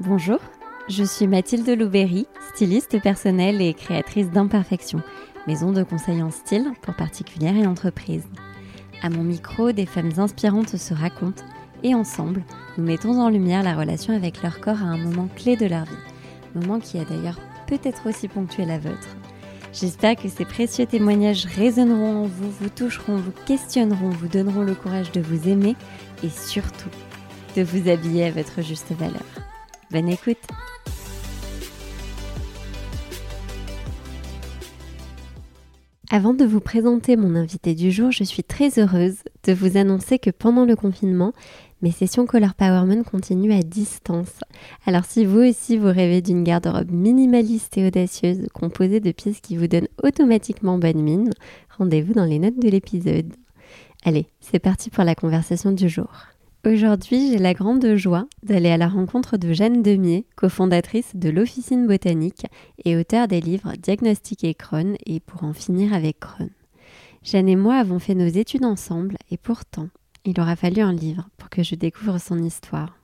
Bonjour, je suis Mathilde Louberry, styliste personnelle et créatrice d'Imperfection, maison de conseil en style pour particulières et entreprises. À mon micro, des femmes inspirantes se racontent et ensemble, nous mettons en lumière la relation avec leur corps à un moment clé de leur vie, moment qui a d'ailleurs peut-être aussi ponctué la vôtre. J'espère que ces précieux témoignages résonneront en vous, vous toucheront, vous questionneront, vous donneront le courage de vous aimer et surtout de vous habiller à votre juste valeur. Bonne écoute Avant de vous présenter mon invité du jour, je suis très heureuse de vous annoncer que pendant le confinement, mes sessions Color Powerman continuent à distance. Alors si vous aussi vous rêvez d'une garde-robe minimaliste et audacieuse composée de pièces qui vous donnent automatiquement bonne mine, rendez-vous dans les notes de l'épisode. Allez, c'est parti pour la conversation du jour. Aujourd'hui, j'ai la grande joie d'aller à la rencontre de Jeanne Demier, cofondatrice de l'Officine Botanique et auteure des livres Diagnostic et Crohn et Pour en finir avec Crohn. Jeanne et moi avons fait nos études ensemble et pourtant, il aura fallu un livre pour que je découvre son histoire.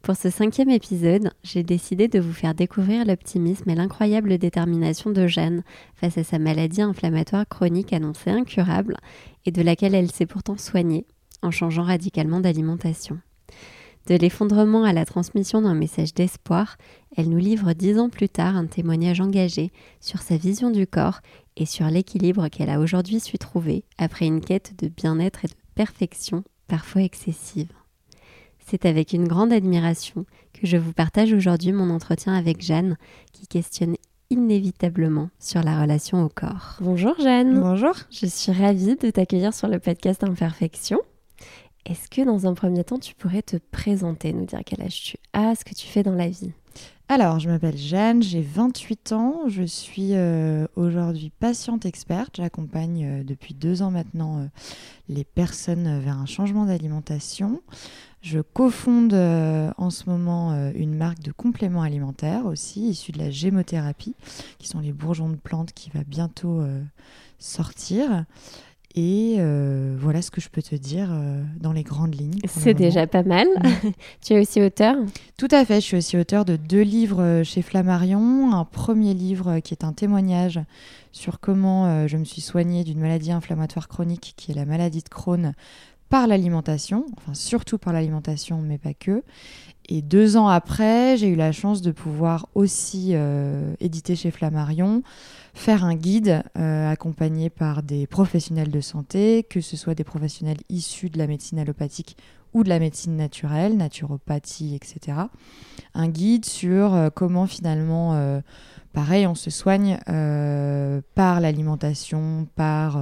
Pour ce cinquième épisode, j'ai décidé de vous faire découvrir l'optimisme et l'incroyable détermination de Jeanne face à sa maladie inflammatoire chronique annoncée incurable et de laquelle elle s'est pourtant soignée en changeant radicalement d'alimentation. De l'effondrement à la transmission d'un message d'espoir, elle nous livre dix ans plus tard un témoignage engagé sur sa vision du corps et sur l'équilibre qu'elle a aujourd'hui su trouver après une quête de bien-être et de perfection parfois excessive. C'est avec une grande admiration que je vous partage aujourd'hui mon entretien avec Jeanne qui questionne inévitablement sur la relation au corps. Bonjour Jeanne. Bonjour. Je suis ravie de t'accueillir sur le podcast Imperfection. Est-ce que dans un premier temps, tu pourrais te présenter, nous dire quel âge tu as, ce que tu fais dans la vie? Alors, je m'appelle Jeanne, j'ai 28 ans, je suis euh, aujourd'hui patiente experte. J'accompagne euh, depuis deux ans maintenant euh, les personnes vers un changement d'alimentation. Je cofonde en ce moment une marque de compléments alimentaires aussi, issue de la gémothérapie, qui sont les bourgeons de plantes qui va bientôt sortir. Et euh, voilà ce que je peux te dire euh, dans les grandes lignes. C'est déjà pas mal. tu es aussi auteur Tout à fait, je suis aussi auteur de deux livres euh, chez Flammarion. Un premier livre qui est un témoignage sur comment je me suis soignée d'une maladie inflammatoire chronique qui est la maladie de Crohn par l'alimentation, enfin surtout par l'alimentation, mais pas que. Et deux ans après, j'ai eu la chance de pouvoir aussi éditer chez Flammarion faire un guide euh, accompagné par des professionnels de santé, que ce soit des professionnels issus de la médecine allopathique ou de la médecine naturelle, naturopathie, etc. Un guide sur euh, comment finalement, euh, pareil, on se soigne par l'alimentation, par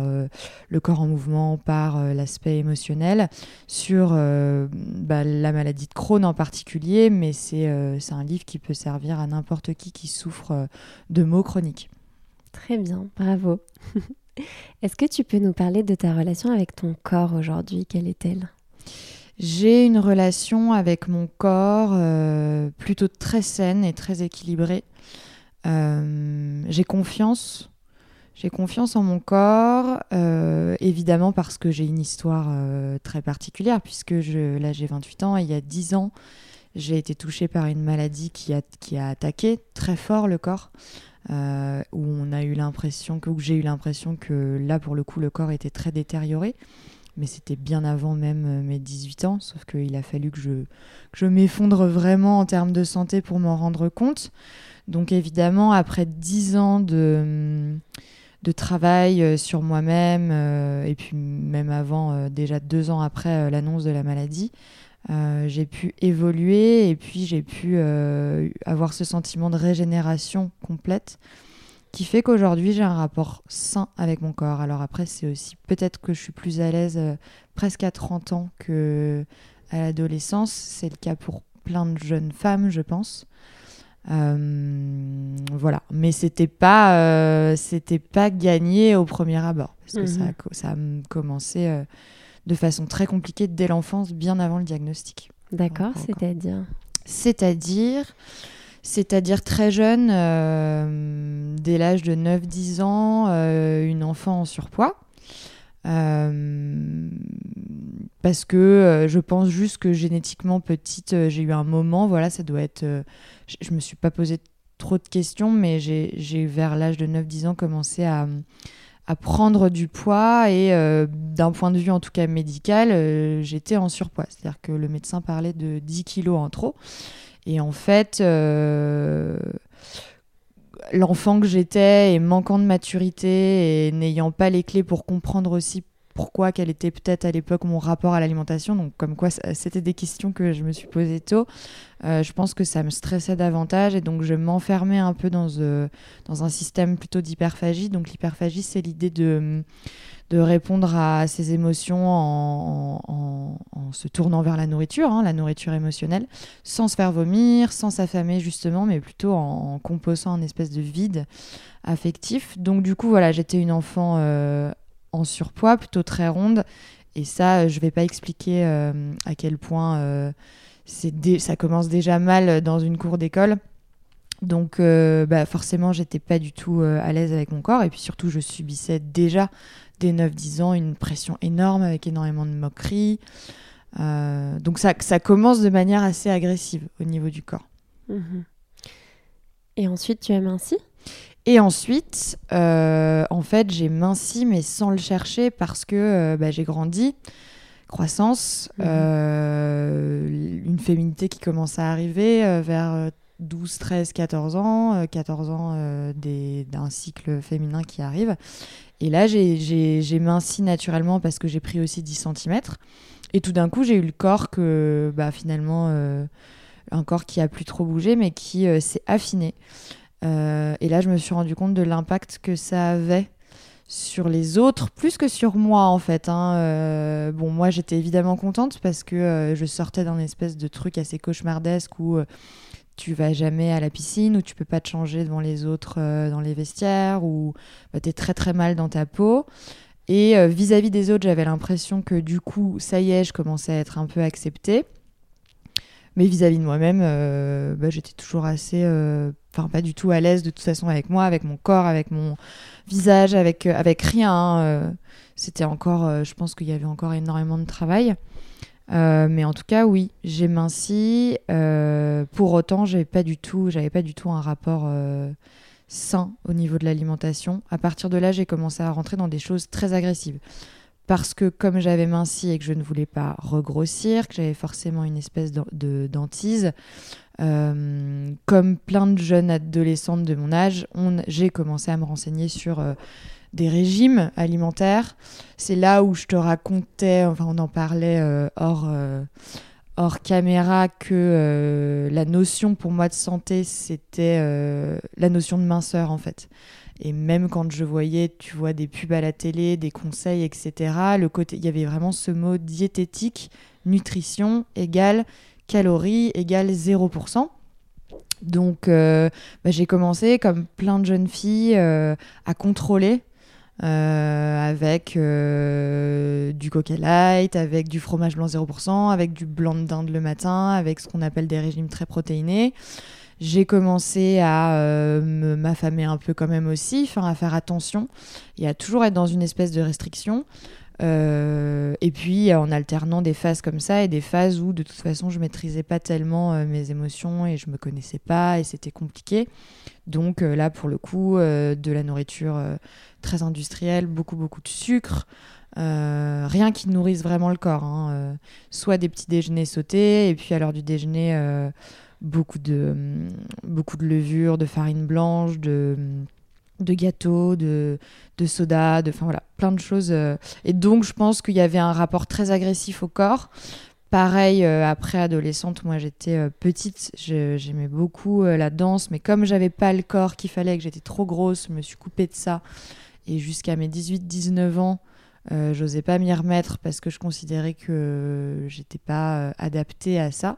le corps en mouvement, par l'aspect émotionnel, sur bah, la maladie de Crohn en particulier, mais c'est un livre qui peut servir à n'importe qui qui souffre de maux chroniques. Très bien, bravo. Est-ce que tu peux nous parler de ta relation avec ton corps aujourd'hui? Quelle est-elle? J'ai une relation avec mon corps euh, plutôt très saine et très équilibrée. Euh, j'ai confiance. J'ai confiance en mon corps, euh, évidemment parce que j'ai une histoire très particulière, puisque je, là j'ai 28 ans et il y a 10 ans, j'ai été touchée par une maladie qui a, qui a attaqué très fort le corps. Euh, où on a eu l'impression que, j'ai eu l'impression que là, pour le coup, le corps était très détérioré. Mais c'était bien avant même euh, mes 18 ans, sauf qu'il a fallu que je, que je m'effondre vraiment en termes de santé pour m'en rendre compte. Donc évidemment, après 10 ans de, de travail euh, sur moi-même, et puis même avant, déjà deux ans après l'annonce de la maladie, j'ai pu évoluer et puis j'ai pu euh, avoir ce sentiment de régénération complète qui fait qu'aujourd'hui j'ai un rapport sain avec mon corps. Alors après c'est aussi peut-être que je suis plus à l'aise euh, presque à 30 ans que à l'adolescence, c'est le cas pour plein de jeunes femmes je pense. voilà, mais c'était pas c'était pas gagné au premier abord parce que ça, a, mhm. ça a commencé de façon très compliquée dès l'enfance, bien avant le diagnostic. D'accord, c'est-à-dire C'est-à-dire c'est-à-dire très jeune, euh, dès l'âge de 9-10 ans, euh, une enfant en surpoids. parce que je pense juste que génétiquement petite, j'ai eu un moment, voilà, ça doit être. je, je me suis pas posé trop de questions, mais j'ai vers l'âge de 9-10 ans commencé à, à, prendre du poids et euh, d'un point de vue en tout cas médical, euh, j'étais en surpoids. C'est-à-dire que le médecin parlait de 10 kilos en trop. Et en fait, euh, l'enfant que j'étais et manquant de maturité et n'ayant pas les clés pour comprendre aussi pourquoi, quel était peut-être à l'époque mon rapport à l'alimentation. Donc, comme quoi, c'était des questions que je me suis posées tôt. Euh, je pense que ça me stressait davantage et donc je m'enfermais un peu dans, euh, un système plutôt d'hyperphagie. Donc, l'hyperphagie, c'est l'idée de, répondre à ses émotions en, en, se tournant vers la nourriture, hein, la nourriture émotionnelle, sans se faire vomir, sans s'affamer justement, mais plutôt en, composant un espèce de vide affectif. Donc, du coup, voilà, j'étais une enfant. Euh, en surpoids, plutôt très ronde. Et ça, je vais pas expliquer euh, à quel point euh, ça commence déjà mal dans une cour d'école. Donc euh, bah forcément, j'étais pas du tout à l'aise avec mon corps. Et puis surtout, je subissais déjà dès 9-10 ans une pression énorme avec énormément de moqueries. donc ça, ça commence de manière assez agressive au niveau du corps. Mhm. Et ensuite, tu as minci et ensuite, euh, en fait, j'ai minci, mais sans le chercher, parce que euh, bah, j'ai grandi. Croissance, mhm. euh, une féminité qui commence à arriver vers 12, 13, 14 ans, 14 ans d'un cycle féminin qui arrive. Et là, j'ai minci naturellement parce que j'ai pris aussi 10 cm. Et tout d'un coup, j'ai eu le corps que, bah, finalement, un corps qui a plus trop bougé, mais qui s'est affiné. Euh, et là, je me suis rendu compte de l'impact que ça avait sur les autres, plus que sur moi en fait. Hein. Euh, bon, moi j'étais évidemment contente parce que euh, je sortais d'un espèce de truc assez cauchemardesque où tu vas jamais à la piscine, où tu peux pas te changer devant les autres dans les vestiaires, où bah, tu es très très mal dans ta peau. Et vis-à-vis -vis des autres, j'avais l'impression que du coup, ça y est, je commençais à être un peu acceptée. Mais vis-à-vis de moi-même, euh, bah, j'étais toujours assez, euh, enfin pas du tout à l'aise de toute façon avec moi, avec mon corps, avec mon visage, avec, euh, avec rien. Hein, C'était encore, je pense qu'il y avait encore énormément de travail. mais en tout cas, oui, j'ai minci. pour autant, j'avais pas du tout, j'avais pas du tout un rapport sain au niveau de l'alimentation. À partir de là, j'ai commencé à rentrer dans des choses très agressives parce que comme j'avais minci et que je ne voulais pas regrossir, que j'avais forcément une espèce de dentise, euh, comme plein de jeunes adolescentes de mon âge, j'ai commencé à me renseigner sur euh, des régimes alimentaires. C'est là où je te racontais, enfin on en parlait euh, hors, hors caméra, que la notion pour moi de santé, c'était la notion de minceur en fait. Et même quand je voyais, tu vois, des pubs à la télé, des conseils, etc., le côté, il y avait vraiment ce mot diététique, nutrition égale calories égale 0%. Donc, euh, bah, j'ai commencé, comme plein de jeunes filles, euh, à contrôler euh, avec du Coca Light, avec du fromage blanc 0%, avec du blanc de dinde le matin, avec ce qu'on appelle des régimes très protéinés j'ai commencé à euh, m'affamer un peu quand même aussi, à faire attention et à toujours être dans une espèce de restriction. Euh, et puis en alternant des phases comme ça et des phases où de toute façon je maîtrisais pas tellement euh, mes émotions et je me connaissais pas et c'était compliqué. Donc là pour le coup de la nourriture très industrielle, beaucoup beaucoup de sucre. rien qui nourrisse vraiment le corps. Hein. soit des petits déjeuners sautés, et puis à l'heure du déjeuner, beaucoup de, beaucoup de levure, de farine blanche, de, de gâteaux, de, de soda, de, enfin voilà, plein de choses. Euh. Et donc, je pense qu'il y avait un rapport très agressif au corps. Pareil, euh, après adolescente, moi j'étais euh, petite, j'aimais beaucoup la danse, mais comme j'avais pas le corps qu'il fallait, que j'étais trop grosse, je me suis coupée de ça. Et jusqu'à mes 18-19 ans, j'osais pas m'y remettre parce que je considérais que j'étais pas adaptée à ça.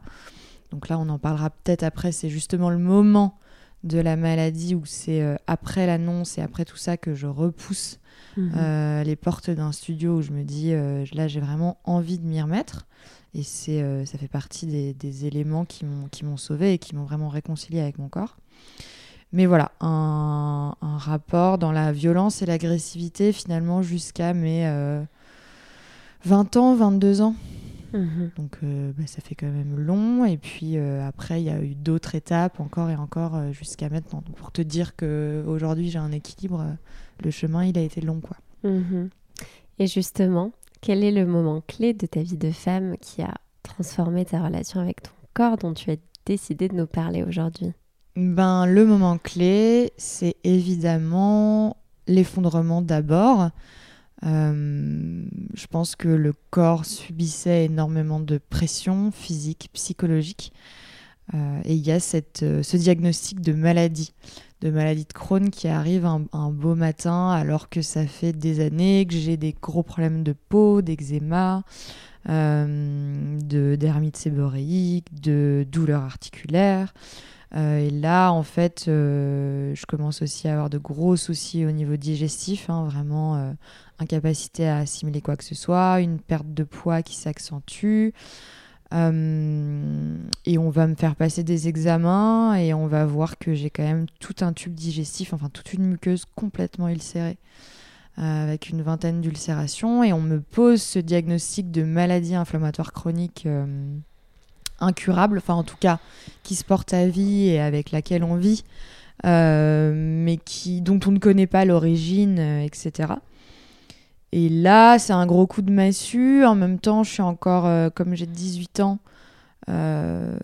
Donc là, on en parlera peut-être après. C'est justement le moment de la maladie où c'est euh, après l'annonce et après tout ça que je repousse mhm. euh, les portes d'un studio où je me dis euh, là j'ai vraiment envie de m'y remettre et c'est ça fait partie des, éléments qui m'ont qui m'ont sauvé et qui m'ont vraiment réconcilié avec mon corps. Mais voilà, un, un rapport dans la violence et l'agressivité finalement jusqu'à mes 20 ans, 22 ans. Mhm. Donc euh, bah, ça fait quand même long. Et puis euh, après, il y a eu d'autres étapes encore et encore euh, jusqu'à maintenant. Donc, pour te dire qu'aujourd'hui j'ai un équilibre, le chemin il a été long. quoi. Mhm. Et justement, quel est le moment clé de ta vie de femme qui a transformé ta relation avec ton corps dont tu as décidé de nous parler aujourd'hui? Ben, le moment clé, c'est évidemment l'effondrement d'abord. Euh, je pense que le corps subissait énormément de pression physique, psychologique. Euh, et il y a cette, euh, ce diagnostic de maladie, de maladie de Crohn qui arrive un, beau matin alors que ça fait des années que j'ai des gros problèmes de peau, d'eczéma, de dermite séboréique, de douleurs articulaires. Et là, en fait, je commence aussi à avoir de gros soucis au niveau digestif, hein, vraiment incapacité à assimiler quoi que ce soit, une perte de poids qui s'accentue. Euh, et on va me faire passer des examens et on va voir que j'ai quand même tout un tube digestif, enfin toute une muqueuse complètement ulcérée, euh, avec une vingtaine d'ulcérations. Et on me pose ce diagnostic de maladie inflammatoire chronique euh, incurable, enfin en tout cas qui se porte à vie et avec laquelle on vit, mais qui, dont on ne connaît pas l'origine, etc. Et là, c'est un gros coup de massue. En même temps, je suis encore, euh, comme j'ai 18 ans, euh,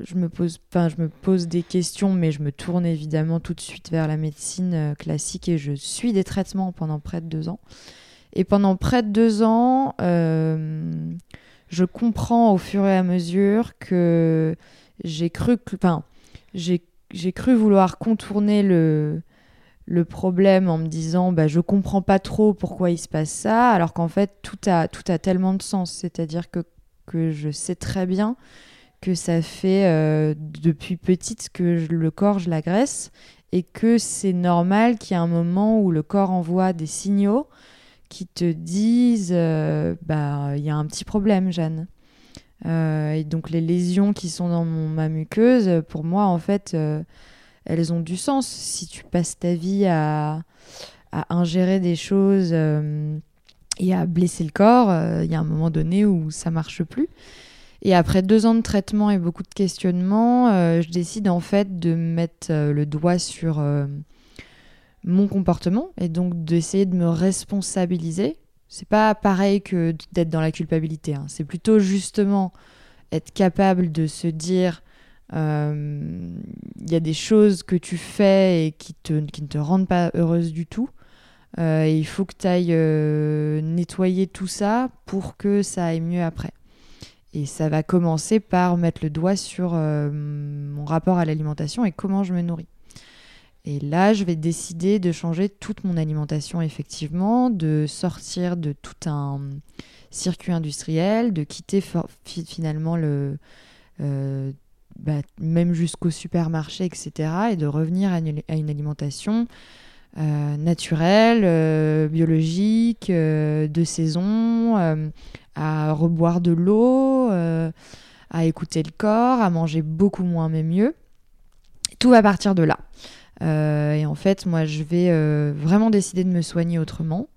je, me pose, je me pose des questions, mais je me tourne évidemment tout de suite vers la médecine euh, classique et je suis des traitements pendant près de deux ans. Et pendant près de deux ans, je comprends au fur et à mesure que j'ai cru, j'ai cru vouloir contourner le, le problème en me disant bah, je comprends pas trop pourquoi il se passe ça, alors qu'en fait tout a, tout a tellement de sens. C'est-à-dire que, que je sais très bien que ça fait euh, depuis petite que je- le corps, je l'agresse et que c'est normal qu'il y ait un moment où le corps envoie des signaux qui te disent euh, bah il y a un petit problème, Jeanne. Euh, et donc les lésions qui sont dans mon, ma muqueuse, pour moi en fait, elles ont du sens. Si tu passes ta vie à, ingérer des choses euh, et à blesser le corps, euh, il y a un moment donné où ça marche plus. Et après deux ans de traitement et beaucoup de questionnements, euh, je décide en fait de mettre euh, le doigt sur euh, mon comportement et donc d'essayer de me responsabiliser. C'est pas pareil que d'être dans la culpabilité. hein. C'est plutôt justement être capable de se dire euh, il y a des choses que tu fais et qui, te, qui ne te rendent pas heureuse du tout. Euh, il faut que tu ailles euh, nettoyer tout ça pour que ça aille mieux après. Et ça va commencer par mettre le doigt sur euh, mon rapport à l'alimentation et comment je me nourris. Et là, je vais décider de changer toute mon alimentation, effectivement, de sortir de tout un circuit industriel, de quitter finalement le, euh, bah, même jusqu'au supermarché, etc., et de revenir à une, à une alimentation euh, naturelle, euh, biologique, euh, de saison, à reboire de l'eau, à écouter le corps, à manger beaucoup moins mais mieux. Tout va partir de là. Et en fait, moi, je vais vraiment décider de me soigner autrement.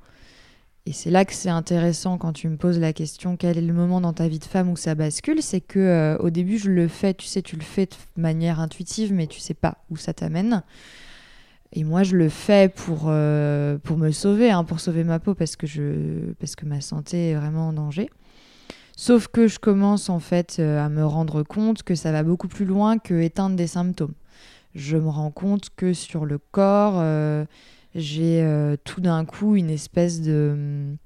Et c'est là que c'est intéressant quand tu me poses la question quel est le moment dans ta vie de femme où ça bascule, c'est que euh, au début je le fais, tu sais, tu le fais de manière intuitive, mais tu sais pas où ça t'amène. Et moi je le fais pour euh, pour me sauver, hein, pour sauver ma peau parce que je parce que ma santé est vraiment en danger. Sauf que je commence en fait euh, à me rendre compte que ça va beaucoup plus loin que éteindre des symptômes. Je me rends compte que sur le corps, j'ai euh, tout d'un coup une espèce de hum,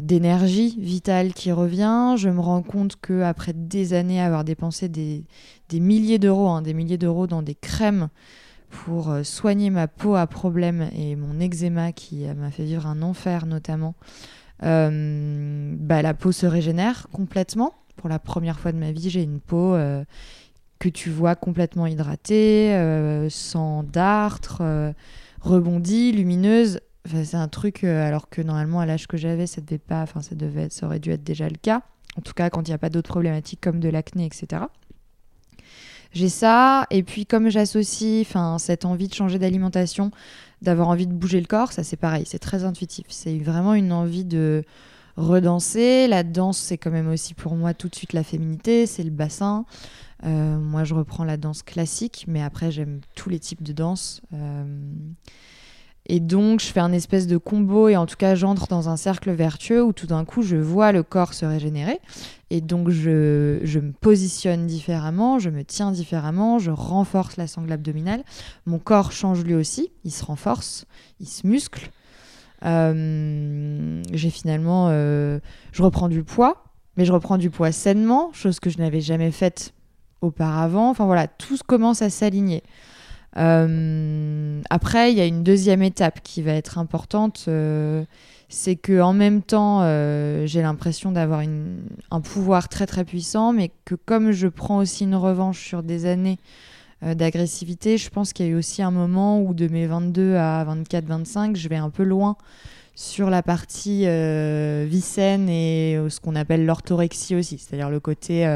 d'énergie vitale qui revient. Je me rends compte que après des années à avoir dépensé des, milliers d'euros, hein, des milliers d'euros dans des crèmes pour euh, soigner ma peau à problème et mon eczéma qui euh, m'a fait vivre un enfer notamment, euh, bah, la peau se régénère complètement. Pour la première fois de ma vie, j'ai une peau euh, que tu vois complètement hydratée, euh, sans dartre, euh, rebondie, lumineuse. C'est un truc, euh, alors que normalement, à l'âge que j'avais, ça devait pas, enfin, ça devait, ça aurait dû être déjà le cas. En tout cas, quand il n'y a pas d'autres problématiques comme de l'acné, etc. J'ai ça, et puis comme j'associe, cette envie de changer d'alimentation, d'avoir envie de bouger le corps, ça c'est pareil, c'est très intuitif. C'est vraiment une envie de redanser. La danse, c'est quand même aussi pour moi tout de suite la féminité, c'est le bassin. Euh, moi, je reprends la danse classique, mais après, j'aime tous les types de danse. Euh, et donc, je fais un espèce de combo, et en tout cas, j'entre dans un cercle vertueux où tout d'un coup, je vois le corps se régénérer. Et donc, je, me positionne différemment, je me tiens différemment, je renforce la sangle abdominale. Mon corps change lui aussi, il se renforce, il se muscle. Euh, j'ai finalement, je reprends du poids, mais je reprends du poids sainement, chose que je n'avais jamais faite auparavant. Enfin voilà, tout commence à s'aligner. Euh, après, il y a une deuxième étape qui va être importante, euh, c'est que en même temps, euh, j'ai l'impression d'avoir un pouvoir très très puissant, mais que comme je prends aussi une revanche sur des années d'agressivité, je pense qu'il y a eu aussi un moment où de mes 22 à 24-25, je vais un peu loin sur la partie vie saine et ce qu'on appelle l'orthorexie aussi, c'est-à-dire le côté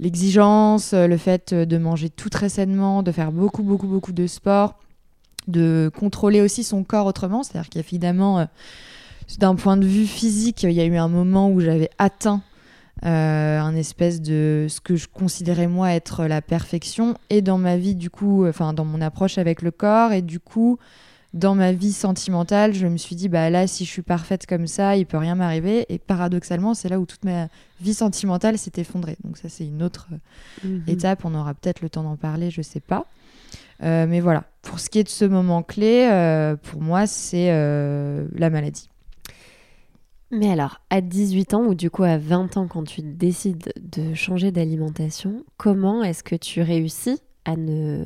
l'exigence, euh, le fait euh, de manger tout très sainement, de faire beaucoup, beaucoup, beaucoup de sport, de contrôler aussi son corps autrement. C'est-à-dire qu'évidemment, euh, d'un point de vue physique, il y a eu un moment où j'avais atteint un espèce de ce que je considérais moi être la perfection et dans ma vie du coup enfin dans mon approche avec le corps et du coup dans ma vie sentimentale, je me suis dit, bah là, si je suis parfaite comme ça, il peut rien m'arriver. Et paradoxalement, c'est là où toute ma vie sentimentale s'est effondrée. Donc ça, c'est une autre mhm. étape. On aura peut-être le temps d'en parler, je sais pas. Euh, mais voilà, pour ce qui est de ce moment clé, euh, pour moi, c'est euh, la maladie. Mais alors, à 18 ans ou du coup à 20 ans, quand tu décides de changer d'alimentation, comment est-ce que tu réussis à ne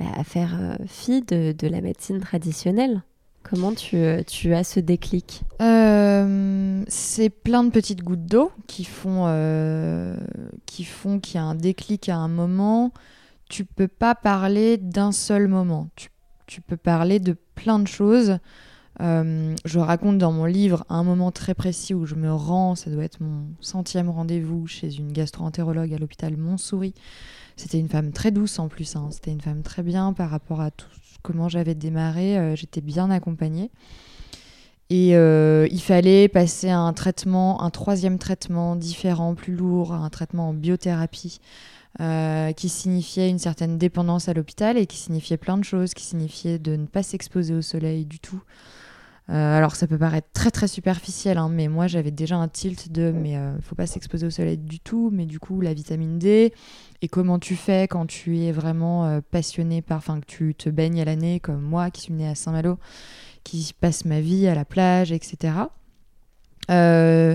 bah, à faire euh, fi de, la médecine traditionnelle Comment tu, euh, tu, as ce déclic? Euh, C'est plein de petites gouttes d'eau qui font qui font qu'il y a un déclic à un moment. Tu peux pas parler d'un seul moment. Tu, peux parler de plein de choses. Je raconte dans mon livre un moment très précis où je me rends, ça doit être mon centième rendez-vous chez une gastro-entérologue à l'hôpital Montsouris. C'était une femme très douce en plus. Hein. C'était une femme très bien par rapport à tout comment j'avais démarré. Euh, j'étais bien accompagnée. Et euh, il fallait passer un traitement, un troisième traitement différent, plus lourd, un traitement en biothérapie, euh, qui signifiait une certaine dépendance à l'hôpital et qui signifiait plein de choses, qui signifiait de ne pas s'exposer au soleil du tout. Alors ça peut paraître très très superficiel, hein, mais moi j'avais déjà un tilt de mais ne faut pas s'exposer au soleil du tout, mais du coup la vitamine D, et comment tu fais quand tu es vraiment euh, passionné par, enfin que tu te baignes à l'année comme moi qui suis née à Saint-Malo, qui passe ma vie à la plage, etc. Euh,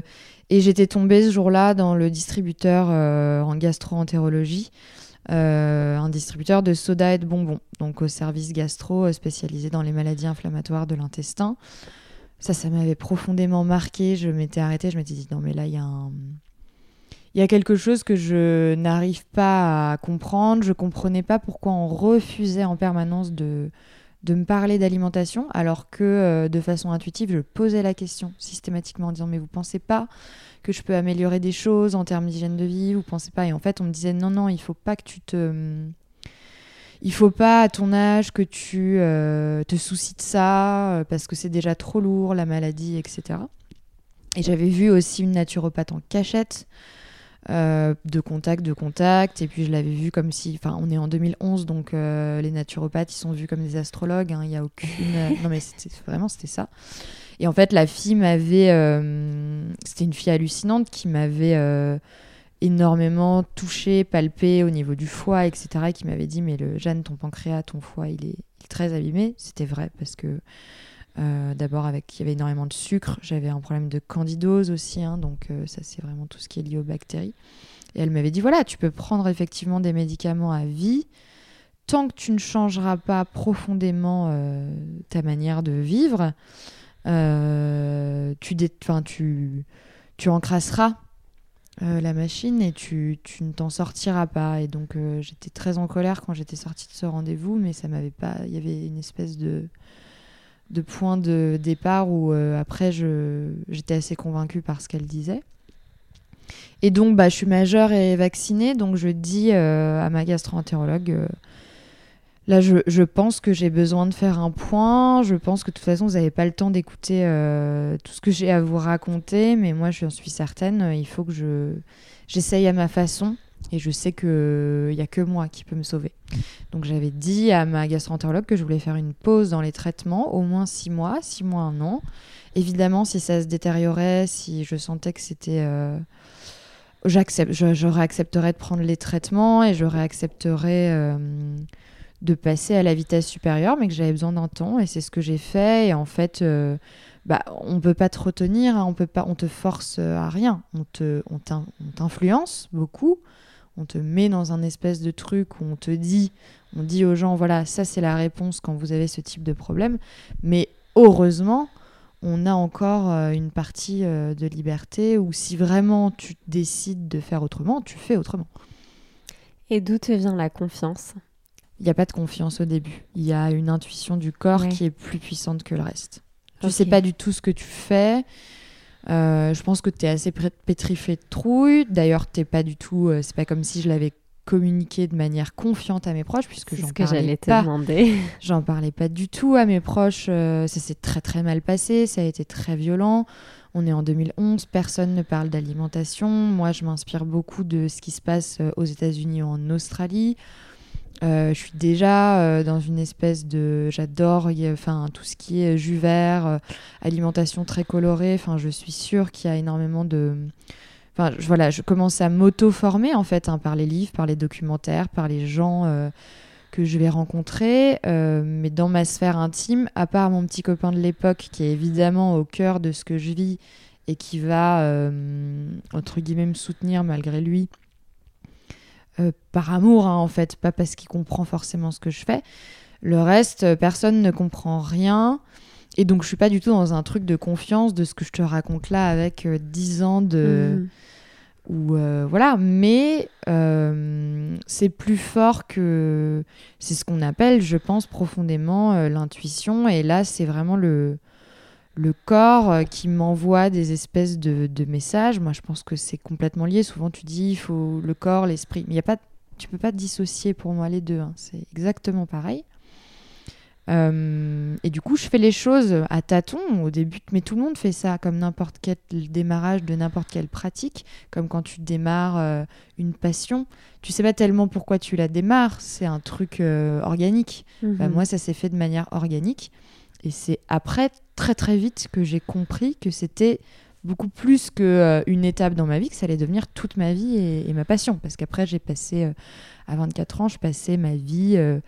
et j'étais tombée ce jour-là dans le distributeur euh, en gastro-entérologie, un distributeur de soda et de bonbons, donc au service gastro spécialisé dans les maladies inflammatoires de l'intestin. Ça, ça m'avait profondément marqué. Je m'étais arrêtée, je m'étais dit non mais là il y a quelque chose que je n'arrive pas à comprendre. Je comprenais pas pourquoi on refusait en permanence de, de me parler d'alimentation, alors que euh, de façon intuitive, je posais la question systématiquement en disant Mais vous pensez pas que je peux améliorer des choses en termes d'hygiène de vie Vous pensez pas Et en fait, on me disait Non, non, il faut pas que tu te. Il faut pas à ton âge que tu euh, te soucies de ça, euh, parce que c'est déjà trop lourd, la maladie, etc. Et j'avais vu aussi une naturopathe en cachette euh, de contact, de contact. Et puis je l'avais vu comme si, enfin, on est en 2011, donc euh, les naturopathes, ils sont vus comme des astrologues. Hein. Il n'y a aucune. non, mais vraiment, c'était ça. Et en fait, la fille m'avait. Euh, c'était une fille hallucinante qui m'avait énormément touchée, palpée au niveau du foie, etc. Et qui m'avait dit Mais le Jeanne, ton pancréas, ton foie, il est, très abîmé. C'était vrai parce que euh, d'abord, avec il y avait énormément de sucre. J'avais un problème de candidose aussi, hein, donc euh, ça c'est vraiment tout ce qui est lié aux bactéries. Et elle m'avait dit voilà, tu peux prendre effectivement des médicaments à vie tant que tu ne changeras pas profondément euh, ta manière de vivre. Tu, tu, tu encrasseras la machine et tu, tu ne t'en sortiras pas. Et donc j'étais très en colère quand j'étais sortie de ce rendez-vous, mais ça m'avait pas. Il y avait une espèce de de point de départ où euh, après j'étais assez convaincue par ce qu'elle disait. Et donc bah, je suis majeure et vaccinée, donc je dis euh, à ma gastro-entérologue, euh, Là, je, pense que j'ai besoin de faire un point. Je pense que de toute façon, vous n'avez pas le temps d'écouter euh, tout ce que j'ai à vous raconter. Mais moi, je suis certaine, il faut que je j'essaye à ma façon. Et je sais qu'il n'y a que moi qui peut me sauver. Donc j'avais dit à ma gastroentérologue que je voulais faire une pause dans les traitements, au moins six mois, six mois, un an. Évidemment, si ça se détériorait, si je sentais que c'était... Euh, j'accepte, je, je, réaccepterais de prendre les traitements et je réaccepterais euh, de passer à la vitesse supérieure, mais que j'avais besoin d'un temps et c'est ce que j'ai fait. Et en fait, euh, bah, on peut pas te retenir, hein, on peut pas, on te force à rien, on te, on t'influence beaucoup, on te met dans un espèce de truc où on te dit, on dit aux gens, voilà, ça c'est la réponse quand vous avez ce type de problème. Mais heureusement, on a encore euh, une partie euh, de liberté où si vraiment tu décides de faire autrement, tu fais autrement. Et d'où te vient la confiance? Il n'y a pas de confiance au début. Il y a une intuition du corps ouais. qui est plus puissante que le reste. Tu okay. sais pas du tout ce que tu fais. Euh, je pense que tu es assez pétrifié de trouille. D'ailleurs, t'es pas du tout. Euh, c'est pas comme si je l'avais communiqué de manière confiante à mes proches, puisque j'en parlais pas. demander. J'en parlais pas du tout à mes proches. Euh, ça s'est très très mal passé. Ça a été très violent. On est en 2011. Personne ne parle d'alimentation. Moi, je m'inspire beaucoup de ce qui se passe aux États-Unis ou en Australie. Euh, je suis déjà euh, dans une espèce de. J'adore enfin, tout ce qui est jus vert, euh, alimentation très colorée. Enfin, je suis sûre qu'il y a énormément de. Enfin, je, voilà, je commence à m'auto-former en fait hein, par les livres, par les documentaires, par les gens que je vais rencontrer. Mais dans ma sphère intime, à part mon petit copain de l'époque qui est évidemment au cœur de ce que je vis et qui va, entre guillemets, me soutenir malgré lui euh, par amour, hein, en fait, pas parce qu'il comprend forcément ce que je fais. Le reste, euh, personne ne comprend rien. Et donc, je suis pas du tout dans un truc de confiance de ce que je te raconte là avec euh, 10 ans de. Mmh. Ou euh, voilà, mais euh, c'est plus fort que. C'est ce qu'on appelle, je pense, profondément l'intuition. Et là, c'est vraiment le le corps euh, qui m'envoie des espèces de, de, messages. Moi, je pense que c'est complètement lié. Souvent, tu dis, il faut le corps, l'esprit. Mais il y a pas, tu peux pas dissocier pour moi les deux. Hein. C'est exactement pareil. Euh, et du coup, je fais les choses à tâtons au début, mais tout le monde fait ça, comme n'importe quel démarrage de n'importe quelle pratique, comme quand tu démarres euh, une passion. Tu sais pas tellement pourquoi tu la démarres, c'est un truc euh, organique. Mmh. Bah, moi, ça s'est fait de manière organique. Et c'est après, très très vite, que j'ai compris que c'était beaucoup plus qu'une euh, étape dans ma vie, que ça allait devenir toute ma vie et, ma passion. Parce qu'après, j'ai passé, euh, à 24 ans, je passais ma vie euh,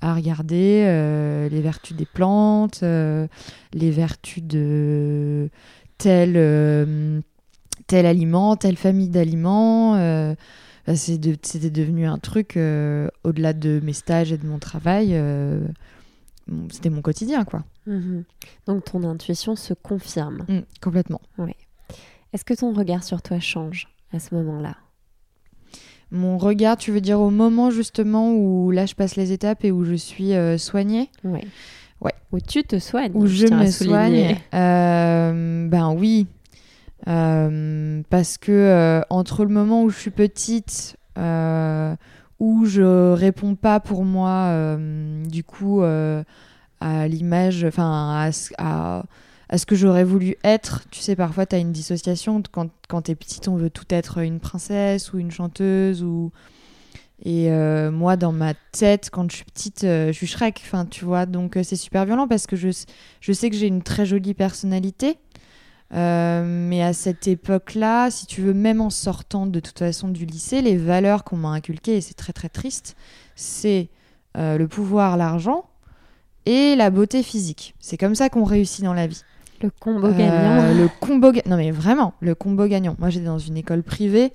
à regarder les vertus des plantes, les vertus de tel, tel aliment, telle famille d'aliments. C'était de, devenu un truc, au-delà de mes stages et de mon travail c'était mon quotidien, quoi. Mmh. Donc ton intuition se confirme. Mmh, complètement. Oui. Est-ce que ton regard sur toi change à ce moment-là? Mon regard, tu veux dire au moment justement où là je passe les étapes et où je suis euh, soignée? Oui. Ouais. Où tu te soignes. Où je, je me soigne. Euh, ben oui. Euh, parce que entre le moment où je suis petite où je réponds pas pour moi, du coup, à l'image, enfin, à, à, à, ce que j'aurais voulu être. Tu sais, parfois, tu as une dissociation. Quand, quand tu es petite, on veut tout être une princesse ou une chanteuse. ou Et euh, moi, dans ma tête, quand je suis petite, euh, je suis Shrek. Tu vois, donc c'est super violent parce que je, je sais que j'ai une très jolie personnalité. Euh, mais à cette époque-là, si tu veux, même en sortant de toute façon du lycée, les valeurs qu'on m'a inculquées, et c'est très très triste, c'est euh, le pouvoir, l'argent et la beauté physique. C'est comme ça qu'on réussit dans la vie. Le combo euh, gagnant. Le combo ga... Non mais vraiment, le combo gagnant. Moi j'étais dans une école privée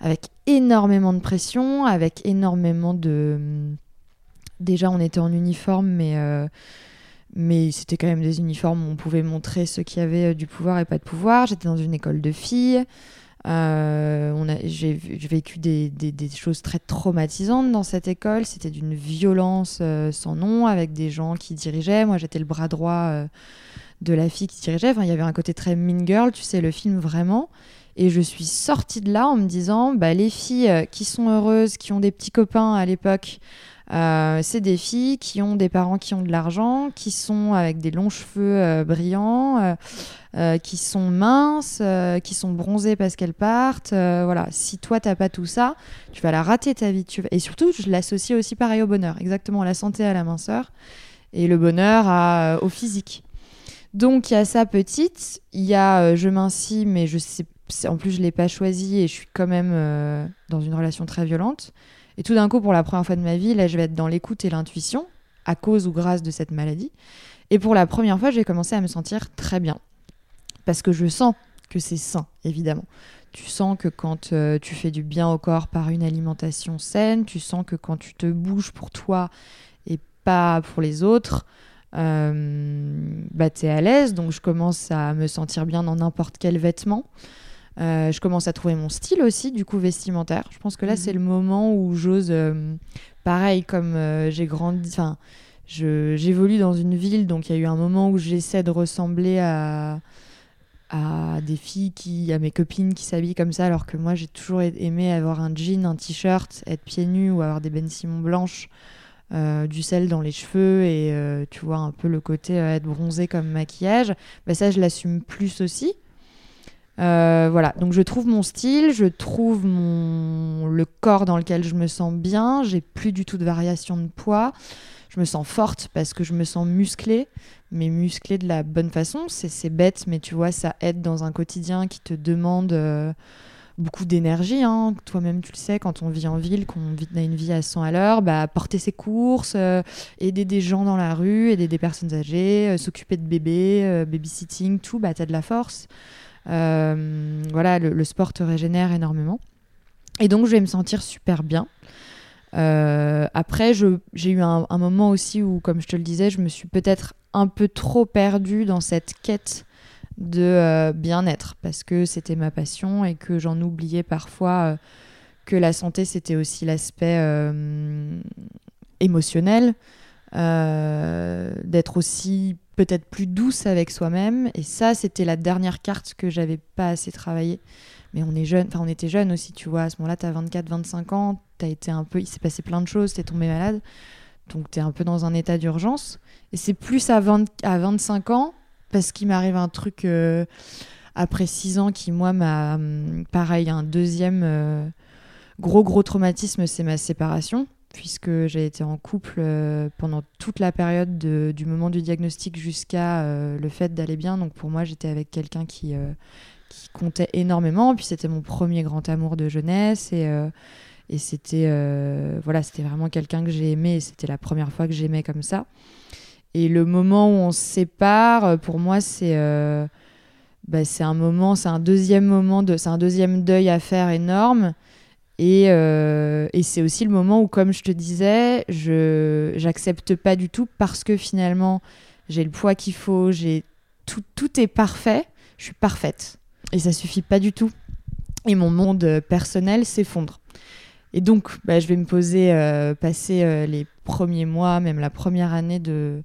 avec énormément de pression, avec énormément de... Déjà on était en uniforme, mais mais c'était quand même des uniformes où on pouvait montrer ceux qui avaient euh, du pouvoir et pas de pouvoir. J'étais dans une école de filles. Euh, j'ai vécu des, des, des, choses très traumatisantes dans cette école. C'était d'une violence euh, sans nom, avec des gens qui dirigeaient. Moi, j'étais le bras droit euh, de la fille qui dirigeait. Enfin, il y avait un côté très Mean Girl, tu sais, le film vraiment. Et je suis sortie de là en me disant, bah, les filles euh, qui sont heureuses, qui ont des petits copains à l'époque, euh, c'est des filles qui ont des parents qui ont de l'argent, qui sont avec des longs cheveux euh, brillants, qui sont minces, qui sont bronzées parce qu'elles partent. voilà, si toi t'as pas tout ça, tu vas la rater ta vie. Tu Et surtout, je l'associe aussi pareil au bonheur, exactement la santé à la minceur et le bonheur à, au physique. Donc il y a ça petite, il y a je mincis mais je en plus je l'ai pas choisi et je suis quand même euh, dans une relation très violente. Et tout d'un coup, pour la première fois de ma vie, là, je vais être dans l'écoute et l'intuition, à cause ou grâce de cette maladie. Et pour la première fois, j'ai commencé à me sentir très bien. Parce que je sens que c'est sain, évidemment. Tu sens que quand euh, tu fais du bien au corps par une alimentation saine, tu sens que quand tu te bouges pour toi et pas pour les autres, euh, bah, à l'aise. Donc je commence à me sentir bien dans n'importe quel vêtement. Euh, je commence à trouver mon style aussi, du coup, vestimentaire. Je pense que là, mhm. c'est le moment où j'ose, euh, pareil, comme euh, j'ai grandi, enfin, j'évolue dans une ville, donc il y a eu un moment où j'essaie de ressembler à, à des filles, qui, à mes copines qui s'habillent comme ça, alors que moi, j'ai toujours aimé avoir un jean, un t-shirt, être pieds nus ou avoir des Ben Simon blanches. du sel dans les cheveux et tu vois un peu le côté être bronzé comme maquillage, bah ça je l'assume plus aussi. Euh, voilà, donc je trouve mon style, je trouve mon... le corps dans lequel je me sens bien, j'ai plus du tout de variation de poids, je me sens forte parce que je me sens musclée, mais musclée de la bonne façon, c'est bête, mais tu vois, ça aide dans un quotidien qui te demande euh, beaucoup d'énergie, hein. toi-même tu le sais, quand on vit en ville, qu'on a une vie à 100 à l'heure, bah, porter ses courses, euh, aider des gens dans la rue, aider des personnes âgées, s'occuper de bébés, babysitting, tout, bah, t'as de la force. Euh, voilà, le, sport te régénère énormément. Et donc, je vais me sentir super bien. Euh, après, j'ai eu un, moment aussi où, comme je te le disais, je me suis peut-être un peu trop perdue dans cette quête de euh, bien-être parce que c'était ma passion et que j'en oubliais parfois que la santé c'était aussi l'aspect émotionnel, d'être aussi peut-être plus douce avec soi-même. Et ça, c'était la dernière carte que j'avais pas assez travaillé. Mais on est jeune, enfin on était jeune aussi, tu vois. À ce moment-là, tu as 24, 25 ans, as été un peu, il s'est passé plein de choses, t'es tombé malade. Donc tu es un peu dans un état d'urgence. Et c'est plus à, 20, à 25 ans, parce qu'il m'arrive un truc euh, après 6 ans qui, moi, m'a. Hum, pareil, un deuxième euh, gros, gros traumatisme, c'est ma séparation puisque j'ai été en couple euh, pendant toute la période du moment du diagnostic jusqu'à euh, le fait d'aller bien. Donc pour moi, j'étais avec quelqu'un qui, euh, qui comptait énormément. Puis c'était mon premier grand amour de jeunesse et, et c'était voilà, c'était vraiment quelqu'un que j'ai aimé. C'était la première fois que j'aimais comme ça. Et le moment où on se sépare, pour moi, c'est bah, un moment, c'est un deuxième moment de, c'est un deuxième deuil à faire énorme. Euh, et, c'est aussi le moment où, comme je te disais, je j'accepte pas du tout parce que finalement, j'ai le poids qu'il faut, j'ai tout, tout est parfait, je suis parfaite. Et ça suffit pas du tout. Et mon monde personnel s'effondre. Et donc, bah, je vais me poser, euh, passer euh, les premiers mois, même la première année de.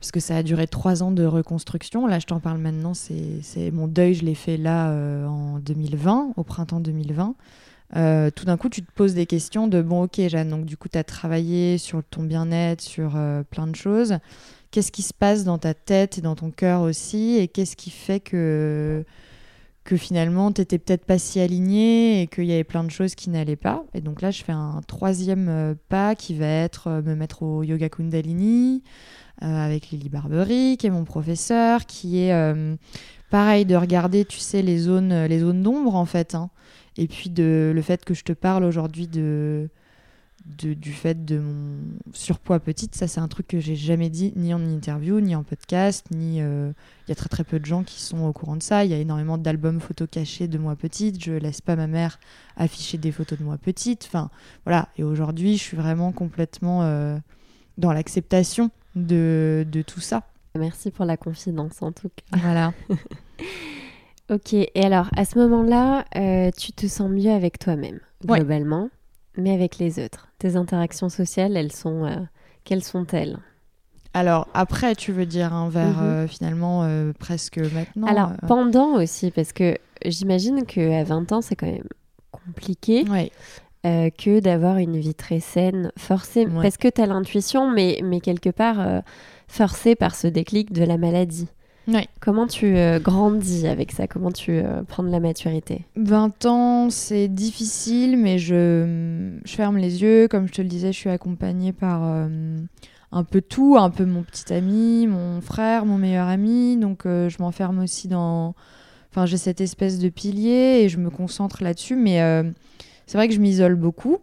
Parce que ça a duré trois ans de reconstruction. Là, je t'en parle maintenant. C'est mon deuil, je l'ai fait là en 2020, au printemps 2020. Euh, tout d'un coup, tu te poses des questions de bon, ok, Jeanne, donc du coup, tu as travaillé sur ton bien-être, sur euh, plein de choses. Qu'est-ce qui se passe dans ta tête et dans ton cœur aussi? Et qu'est-ce qui fait que, que finalement, tu n'étais peut-être pas si aligné et qu'il y avait plein de choses qui n'allaient pas? Et donc là, je fais un troisième euh, pas qui va être me mettre au yoga Kundalini avec Lily Barbery, qui est mon professeur, qui est pareil de regarder, tu sais, les zones, les zones d'ombre en fait. Hein. Et puis de, le fait que je te parle aujourd'hui de, du fait de mon surpoids petite, ça c'est un truc que j'ai jamais dit ni en interview, ni en podcast, ni euh, il y a très très peu de gens qui sont au courant de ça. Il y a énormément d'albums photos cachés de moi petite. Je laisse pas ma mère afficher des photos de moi petite. Enfin voilà. Et aujourd'hui, je suis vraiment complètement euh, dans l'acceptation de, de tout ça. Merci pour la confidence en tout cas. Voilà. Ok, et alors à ce moment-là, euh, tu te sens mieux avec toi-même, globalement, mais avec les autres. Tes interactions sociales, elles sont, euh, quelles sont-elles? Alors après, tu veux dire un vers mhm. euh, finalement presque maintenant Alors pendant aussi, parce que j'imagine qu'à 20 ans, c'est quand même compliqué Ouais. que d'avoir une vie très saine, forcée, Ouais. parce que tu as l'intuition, mais, mais quelque part forcée par ce déclic de la maladie. Ouais. Comment tu euh, grandis avec ça? Comment tu euh, prends de la maturité? 20 ans, c'est difficile, mais je, je ferme les yeux. Comme je te le disais, je suis accompagnée par euh, un peu tout, un peu mon petit ami, mon frère, mon meilleur ami. Donc euh, je m'enferme aussi dans... Enfin, j'ai cette espèce de pilier et je me concentre là-dessus. Mais euh, c'est vrai que je m'isole beaucoup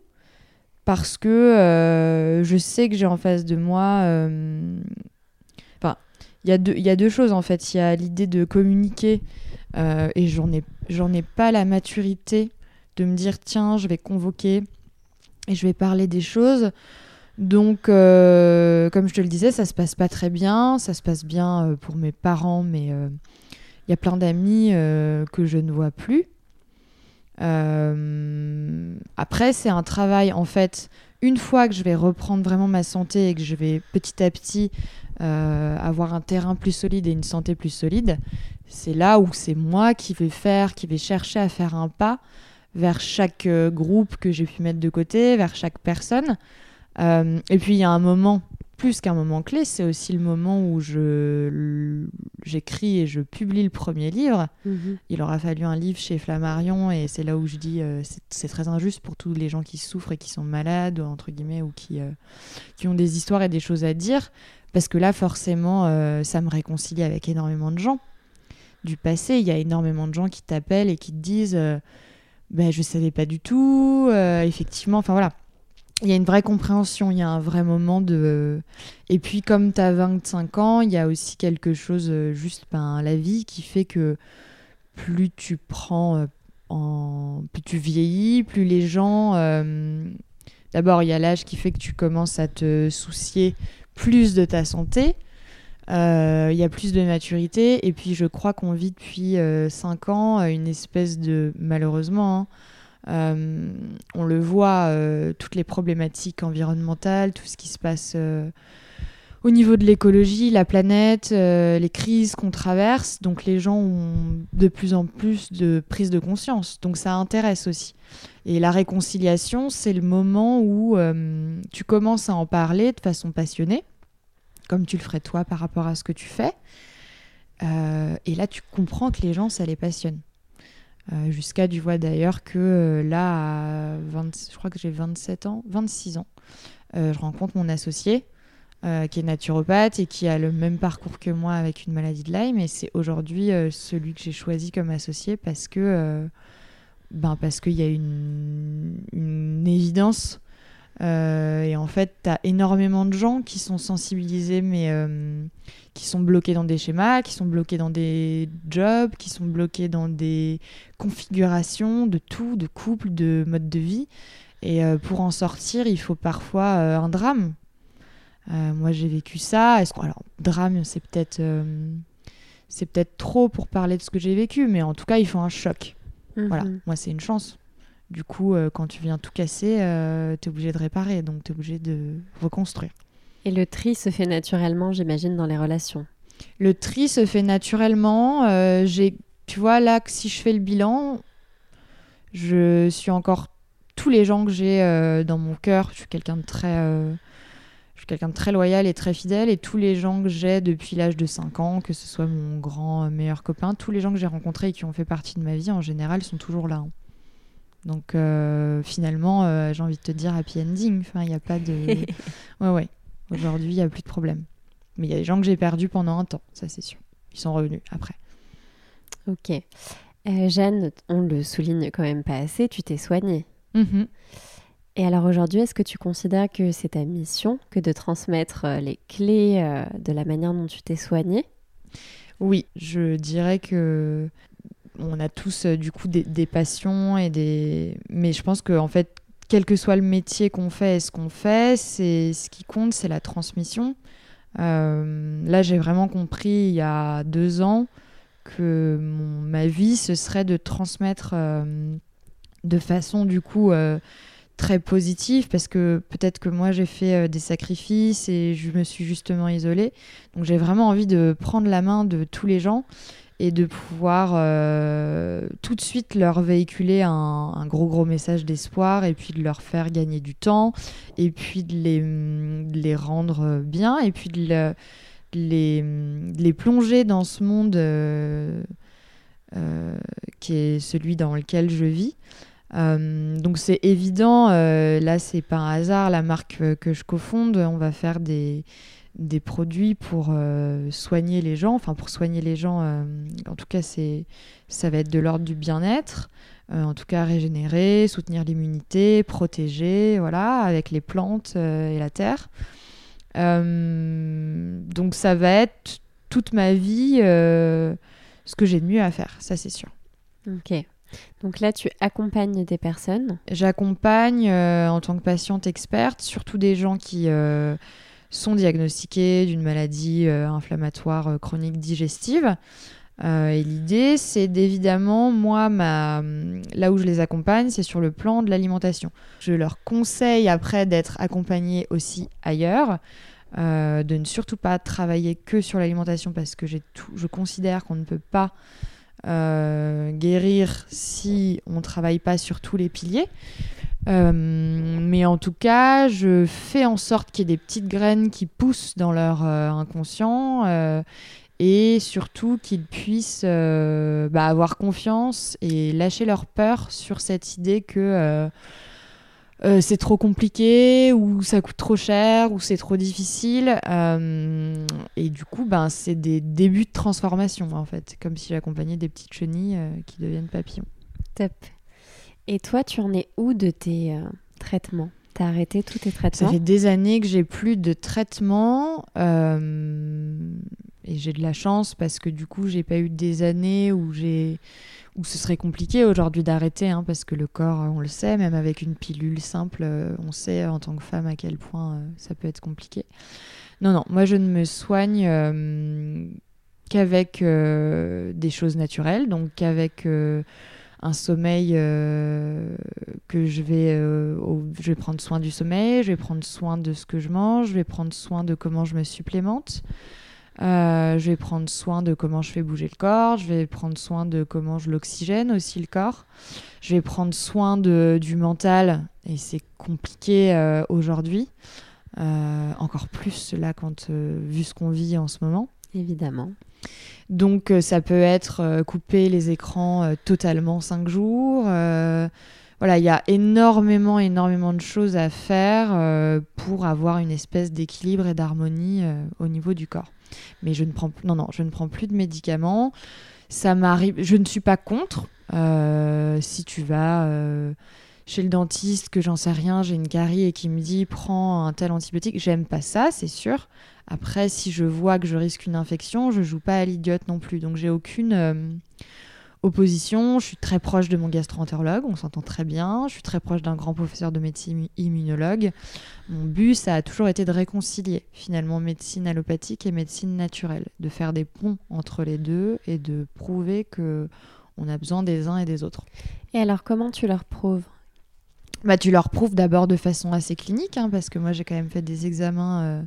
parce que euh, je sais que j'ai en face de moi... il y, a deux- choses en fait. Il y a l'idée de communiquer euh, et j'en ai, ai pas la maturité de me dire tiens, je vais convoquer et je vais parler des choses. Donc, euh, comme je te le disais, ça se passe pas très bien. Ça se passe bien euh, pour mes parents, mais il y a plein d'amis que je ne vois plus. Après, c'est un travail en fait. Une fois que je vais reprendre vraiment ma santé et que je vais petit à petit euh, avoir un terrain plus solide et une santé plus solide, c'est là où c'est moi qui vais faire, qui vais chercher à faire un pas vers chaque euh, groupe que j'ai pu mettre de côté, vers chaque personne. Euh, et puis il y a un moment, plus qu'un moment clé, c'est aussi le moment où je j'écris et je publie le premier livre. Il aura fallu un livre chez Flammarion et c'est là où je dis euh, c'est- très injuste pour tous les gens qui souffrent et qui sont malades entre guillemets ou qui euh, qui ont des histoires et des choses à dire parce que là forcément euh, ça me réconcilie avec énormément de gens du passé. Il y a énormément de gens qui t'appellent et qui te disent euh, ben je savais pas du tout effectivement enfin voilà il y a une vraie compréhension, il y a un vrai moment de... Et puis comme tu as 25 ans, il y a aussi quelque chose, euh, juste ben, la vie qui fait que plus tu prends euh, en... plus tu vieillis, plus les gens... euh, D'abord, il y a l'âge qui fait que tu commences à te soucier plus de ta santé. Il y a plus de maturité. Et puis, je crois qu'on vit depuis 5 ans une espèce de... Malheureusement, hein, euh, on le voit, euh, toutes les problématiques environnementales, tout ce qui se passe euh, au niveau de l'écologie, la planète, les crises qu'on traverse. Donc les gens ont de plus en plus de prise de conscience. Donc ça intéresse aussi. Et la réconciliation, c'est le moment où tu commences à en parler de façon passionnée, comme tu le ferais toi par rapport à ce que tu fais. Et là, tu comprends que les gens, ça les passionne. Euh, Jusqu'à, tu vois d'ailleurs que euh, là, à 20 je crois que j'ai 27 ans, 26 ans, euh, je rencontre mon associé qui est naturopathe et qui a le même parcours que moi avec une maladie de Lyme. Et c'est aujourd'hui celui que j'ai choisi comme associé parce que ben parce qu'il y a une évidence. Euh, et en fait, tu as énormément de gens qui sont sensibilisés, mais euh, qui sont bloqués dans des schémas, qui sont bloqués dans des jobs, qui sont bloqués dans des configurations de tout, de couple, de mode de vie. Et euh, pour en sortir, il faut parfois un drame. Moi, j'ai vécu ça. Est-ce que- alors, drame, c'est peut-être c'est peut-être trop pour parler de ce que j'ai vécu, mais en tout cas, il faut un choc. Voilà, Mhm. moi, c'est une chance. Du coup, euh, quand tu viens tout casser, euh, t'es obligé de réparer, donc t'es obligé de reconstruire. Et le tri se fait naturellement, j'imagine, dans les relations. Le tri se fait naturellement. euh, j'ai, tu vois, là, que si je fais le bilan, je suis encore tous les gens que j'ai euh, dans mon cœur. Je suis quelqu'un de très, je suis quelqu'un de très loyal et très fidèle. Et tous les gens que j'ai depuis l'âge de 5 ans, que ce soit mon grand meilleur copain, tous les gens que j'ai rencontrés et qui ont fait partie de ma vie, en général, sont toujours là. hein. Donc euh, finalement, euh, j'ai envie de te dire happy ending. Enfin, il n'y a pas de. Ouais, ouais. Aujourd'hui, il n'y a plus de problème. Mais il y a des gens que j'ai perdus pendant un temps, ça c'est sûr. Ils sont revenus après. Ok. Euh, Jeanne, on le souligne quand même pas assez, tu t'es soignée. Mhm. Et alors aujourd'hui, est-ce que tu considères que c'est ta mission que de transmettre euh, les clés de la manière dont tu t'es soignée? Oui, je dirais que on a tous euh, du coup des, passions et des. Mais je pense que en fait, quel que soit le métier qu'on fait et ce qu'on fait, c'est ce qui compte, c'est la transmission. Euh, là, j'ai vraiment compris il y a deux ans que ma vie, ce serait de transmettre euh, de façon du coup très positive, parce que peut-être que moi j'ai fait des sacrifices et je me suis justement isolée. Donc j'ai vraiment envie de prendre la main de tous les gens et de pouvoir euh, tout de suite leur véhiculer un, gros gros message d'espoir et puis de leur faire gagner du temps et puis de les, les rendre bien et puis de, les, les, plonger dans ce monde euh, euh, qui est celui dans lequel je vis. donc c'est évident, là c'est pas un hasard, la marque que je cofonde, on va faire des, des produits pour euh, soigner les gens, enfin pour soigner les gens, euh, en tout cas c'est ça va être de l'ordre du bien-être, euh, en tout cas régénérer, soutenir l'immunité, protéger, voilà, avec les plantes et la terre. donc ça va être toute ma vie ce que j'ai de mieux à faire, ça c'est sûr. Ok. Donc là, tu accompagnes des personnes J'accompagne en tant que patiente experte, surtout des gens qui sont diagnostiqués d'une maladie euh, inflammatoire euh, chronique digestive. Euh, et l'idée, c'est d'évidemment, moi, ma... là où je les accompagne, c'est sur le plan de l'alimentation. Je leur conseille après d'être accompagnés aussi ailleurs, de ne surtout pas travailler que sur l'alimentation parce que je considère qu'on ne peut pas guérir si on ne travaille pas sur tous les piliers. Euh, mais en tout cas, je fais en sorte qu'il y ait des petites graines qui poussent dans leur euh, inconscient euh, et surtout qu'ils puissent bah, avoir confiance et lâcher leur peur sur cette idée que c'est trop compliqué ou ça coûte trop cher ou c'est trop difficile. et du coup, ben, c'est des débuts de transformation en fait, comme si j'accompagnais des petites chenilles qui deviennent papillons. Top. Et toi, tu en es où de tes euh, traitements? T'as arrêté tous tes traitements? Ça fait des années que j'ai plus de traitements. Euh, et j'ai de la chance parce que du coup, j'ai pas eu des années où j'ai où ce serait compliqué aujourd'hui d'arrêter, hein, parce que le corps, on le sait, même avec une pilule simple, euh, on sait en tant que femme à quel point ça peut être compliqué. Non, non, moi je ne me soigne qu'avec des choses naturelles, donc qu'avec un sommeil euh, que je vais, euh, je vais prendre soin du sommeil, je vais prendre soin de ce que je mange, je vais prendre soin de comment je me supplémente, euh, je vais prendre soin de comment je fais bouger le corps, je vais prendre soin de comment je l'oxygène aussi le corps, je vais prendre soin de, du mental et c'est compliqué aujourd'hui, encore plus là quand vu ce qu'on vit en ce moment. Évidemment. Donc euh, ça peut être euh, couper les écrans euh, totalement 5 jours. voilà, il y a énormément, énormément de choses à faire pour avoir une espèce d'équilibre et d'harmonie au niveau du corps. Mais je ne prends non non, je ne prends plus de médicaments. Ça m'arrive, je ne suis pas contre. si tu vas chez le dentiste, que j'en sais rien, j'ai une carie et qui me dit prends un tel antibiotique, j'aime pas ça, c'est sûr. Après, si je vois que je risque une infection, je joue pas à l'idiote non plus. Donc j'ai aucune euh, opposition. Je suis très proche de mon gastro-entérologue, on s'entend très bien. Je suis très proche d'un grand professeur de médecine immunologue. Mon but, ça a toujours été de réconcilier finalement médecine allopathique et médecine naturelle, de faire des ponts entre les deux et de prouver que on a besoin des uns et des autres. Et alors, comment tu leur prouves? Bah, tu leur prouves d'abord de façon assez clinique, hein, parce que moi j'ai quand même fait des examens euh,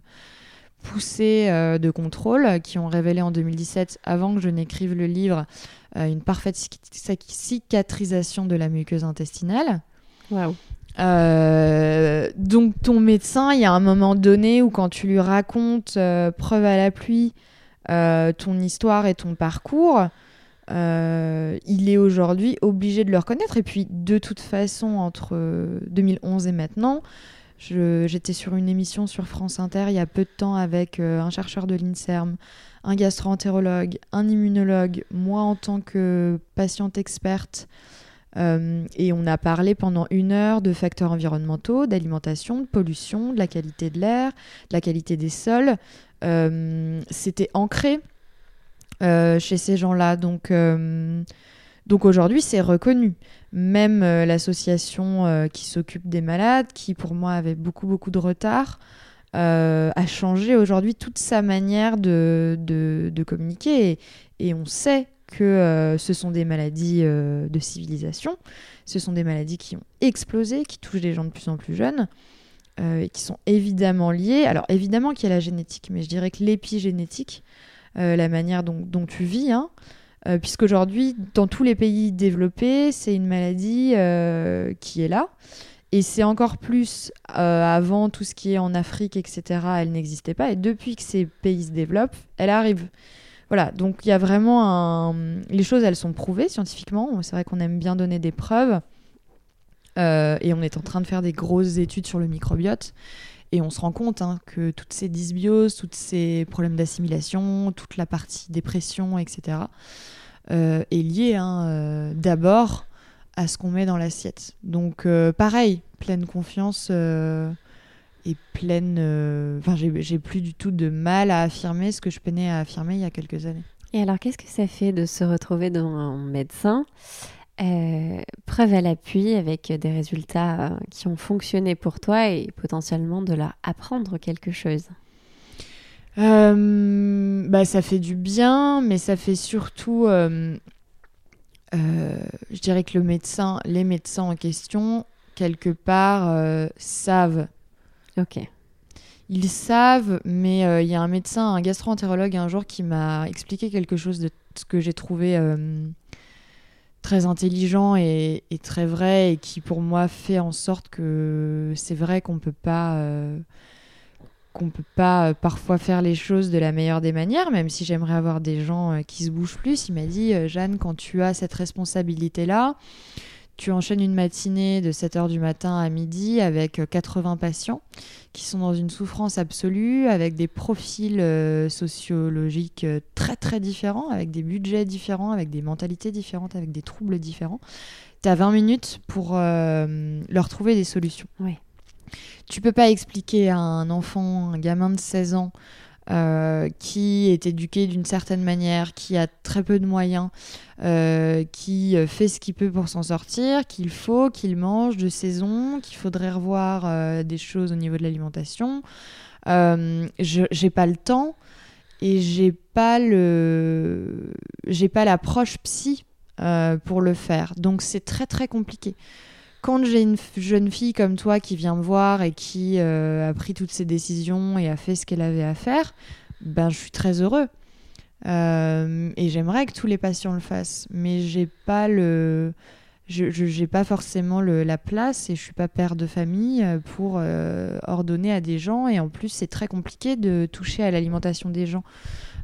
poussées euh, de contrôle qui ont révélé en 2017, avant que je n'écrive le livre, euh, une parfaite cicatrisation de la muqueuse intestinale. Waouh. Donc ton médecin, il y a un moment donné où quand tu lui racontes preuve à la pluie ton histoire et ton parcours, il est aujourd'hui obligé de le reconnaître. Et puis de toute façon, entre 2011 et maintenant, J'étais sur une émission sur France Inter il y a peu de temps avec euh, un chercheur de l'INSERM, un gastro-entérologue, un immunologue, moi en tant que patiente experte. Euh, et on a parlé pendant une heure de facteurs environnementaux, d'alimentation, de pollution, de la qualité de l'air, de la qualité des sols. Euh, c'était ancré chez ces gens-là. Donc, donc aujourd'hui, c'est reconnu. Même euh, l'association euh, qui s'occupe des malades, qui pour moi avait beaucoup, beaucoup de retard, euh, a changé aujourd'hui toute sa manière de, de, communiquer. Et, on sait que ce sont des maladies de civilisation, ce sont des maladies qui ont explosé, qui touchent des gens de plus en plus jeunes. et qui sont évidemment liées. Alors évidemment qu'il y a la génétique, mais je dirais que l'épigénétique, la manière dont, tu vis, hein, Euh, puisqu'aujourd'hui, dans tous les pays développés, c'est une maladie euh, qui est là. Et c'est encore plus euh, avant tout ce qui est en Afrique, etc. Elle n'existait pas. Et depuis que ces pays se développent, elle arrive. Voilà, donc il y a vraiment. Les choses, elles sont prouvées scientifiquement. C'est vrai qu'on aime bien donner des preuves. et on est en train de faire des grosses études sur le microbiote. Et on se rend compte hein, que toutes ces dysbioses, tous ces problèmes d'assimilation, toute la partie dépression, etc., euh, est liée hein, euh, d'abord à ce qu'on met dans l'assiette. Donc euh, pareil, pleine confiance et pleine... Enfin, j'ai plus du tout de mal à affirmer ce que je peinais à affirmer il y a quelques années. Et alors, qu'est-ce que ça fait de se retrouver devant un médecin? Euh, preuve à l'appui avec des résultats euh, qui ont fonctionné pour toi et potentiellement de leur apprendre quelque chose euh, bah, Ça fait du bien, mais ça fait surtout... je dirais que le médecin, les médecins en question, quelque part, savent. Ok. Ils savent, mais il y a un médecin, un gastro-entérologue un jour qui m'a expliqué quelque chose de ce que j'ai trouvé très intelligent et, très vrai et qui pour moi fait en sorte que c'est vrai qu'on peut pas euh, qu'on peut pas euh, parfois faire les choses de la meilleure des manières même si j'aimerais avoir des gens euh, qui se bougent plus. Il m'a dit Jeanne quand tu as cette responsabilité là tu enchaînes une matinée de 7h du matin à midi avec 80 patients qui sont dans une souffrance absolue, avec des profils euh, sociologiques euh, très très différents, avec des budgets différents, avec des mentalités différentes, avec des troubles différents. Tu as 20 minutes pour euh, leur trouver des solutions. Oui. Tu peux pas expliquer à un enfant, un gamin de 16 ans, euh, qui est éduqué d'une certaine manière, qui a très peu de moyens, euh, qui fait ce qu'il peut pour s'en sortir, qu'il faut qu'il mange de saison, qu'il faudrait revoir euh, des choses au niveau de l'alimentation. j'ai pas le temps et j'ai pas le j'ai pas l'approche psy pour le faire. Donc c'est très très compliqué quand j'ai une jeune fille comme toi qui vient me voir et qui euh, a pris toutes ses décisions et a fait ce qu'elle avait à faire, ben je suis très heureux. Euh, et j'aimerais que tous les patients le fassent, mais j'ai pas le, je n'ai pas forcément le, la place et je suis pas père de famille euh, pour ordonner à des gens. Et en plus, c'est très compliqué de toucher à l'alimentation des gens.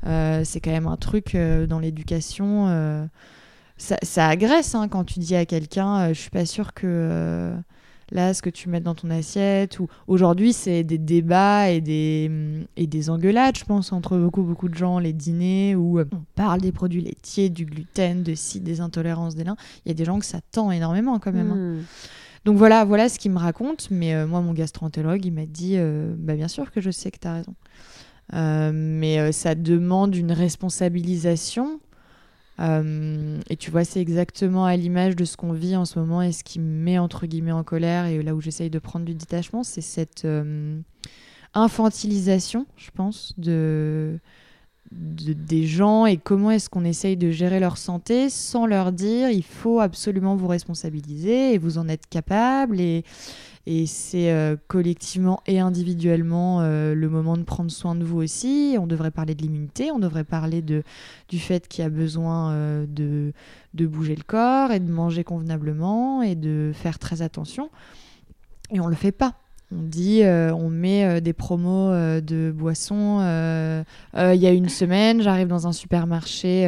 c'est quand même un truc dans l'éducation ça, agresse hein, quand tu dis à quelqu'un euh, je suis pas sûre que euh, là ce que tu mets dans ton assiette ou aujourd'hui c'est des débats et des mm, et des engueulades je pense entre beaucoup beaucoup de gens les dîners où euh, on parle des produits laitiers du gluten de si des intolérances des lins il y a des gens que ça tend énormément quand même hein. hmm. donc voilà voilà ce qu'il me raconte mais moi mon gastroentérologue il m'a dit bah bien sûr que je sais que tu as raison mais ça demande une responsabilisation euh, et tu vois, c'est exactement à l'image de ce qu'on vit en ce moment et ce qui me met entre guillemets en colère et là où j'essaye de prendre du détachement, c'est cette euh, infantilisation, je pense, de, des gens et comment est-ce qu'on essaye de gérer leur santé sans leur dire il faut absolument vous responsabiliser et vous en êtes capable et, et c'est euh, collectivement et individuellement euh, le moment de prendre soin de vous aussi. On devrait parler de l'immunité, on devrait parler de, du fait qu'il y a besoin euh, de, de bouger le corps et de manger convenablement et de faire très attention. Et on le fait pas. On dit, euh, on met euh, des promos euh, de boissons. Il y a une semaine, j'arrive dans un supermarché,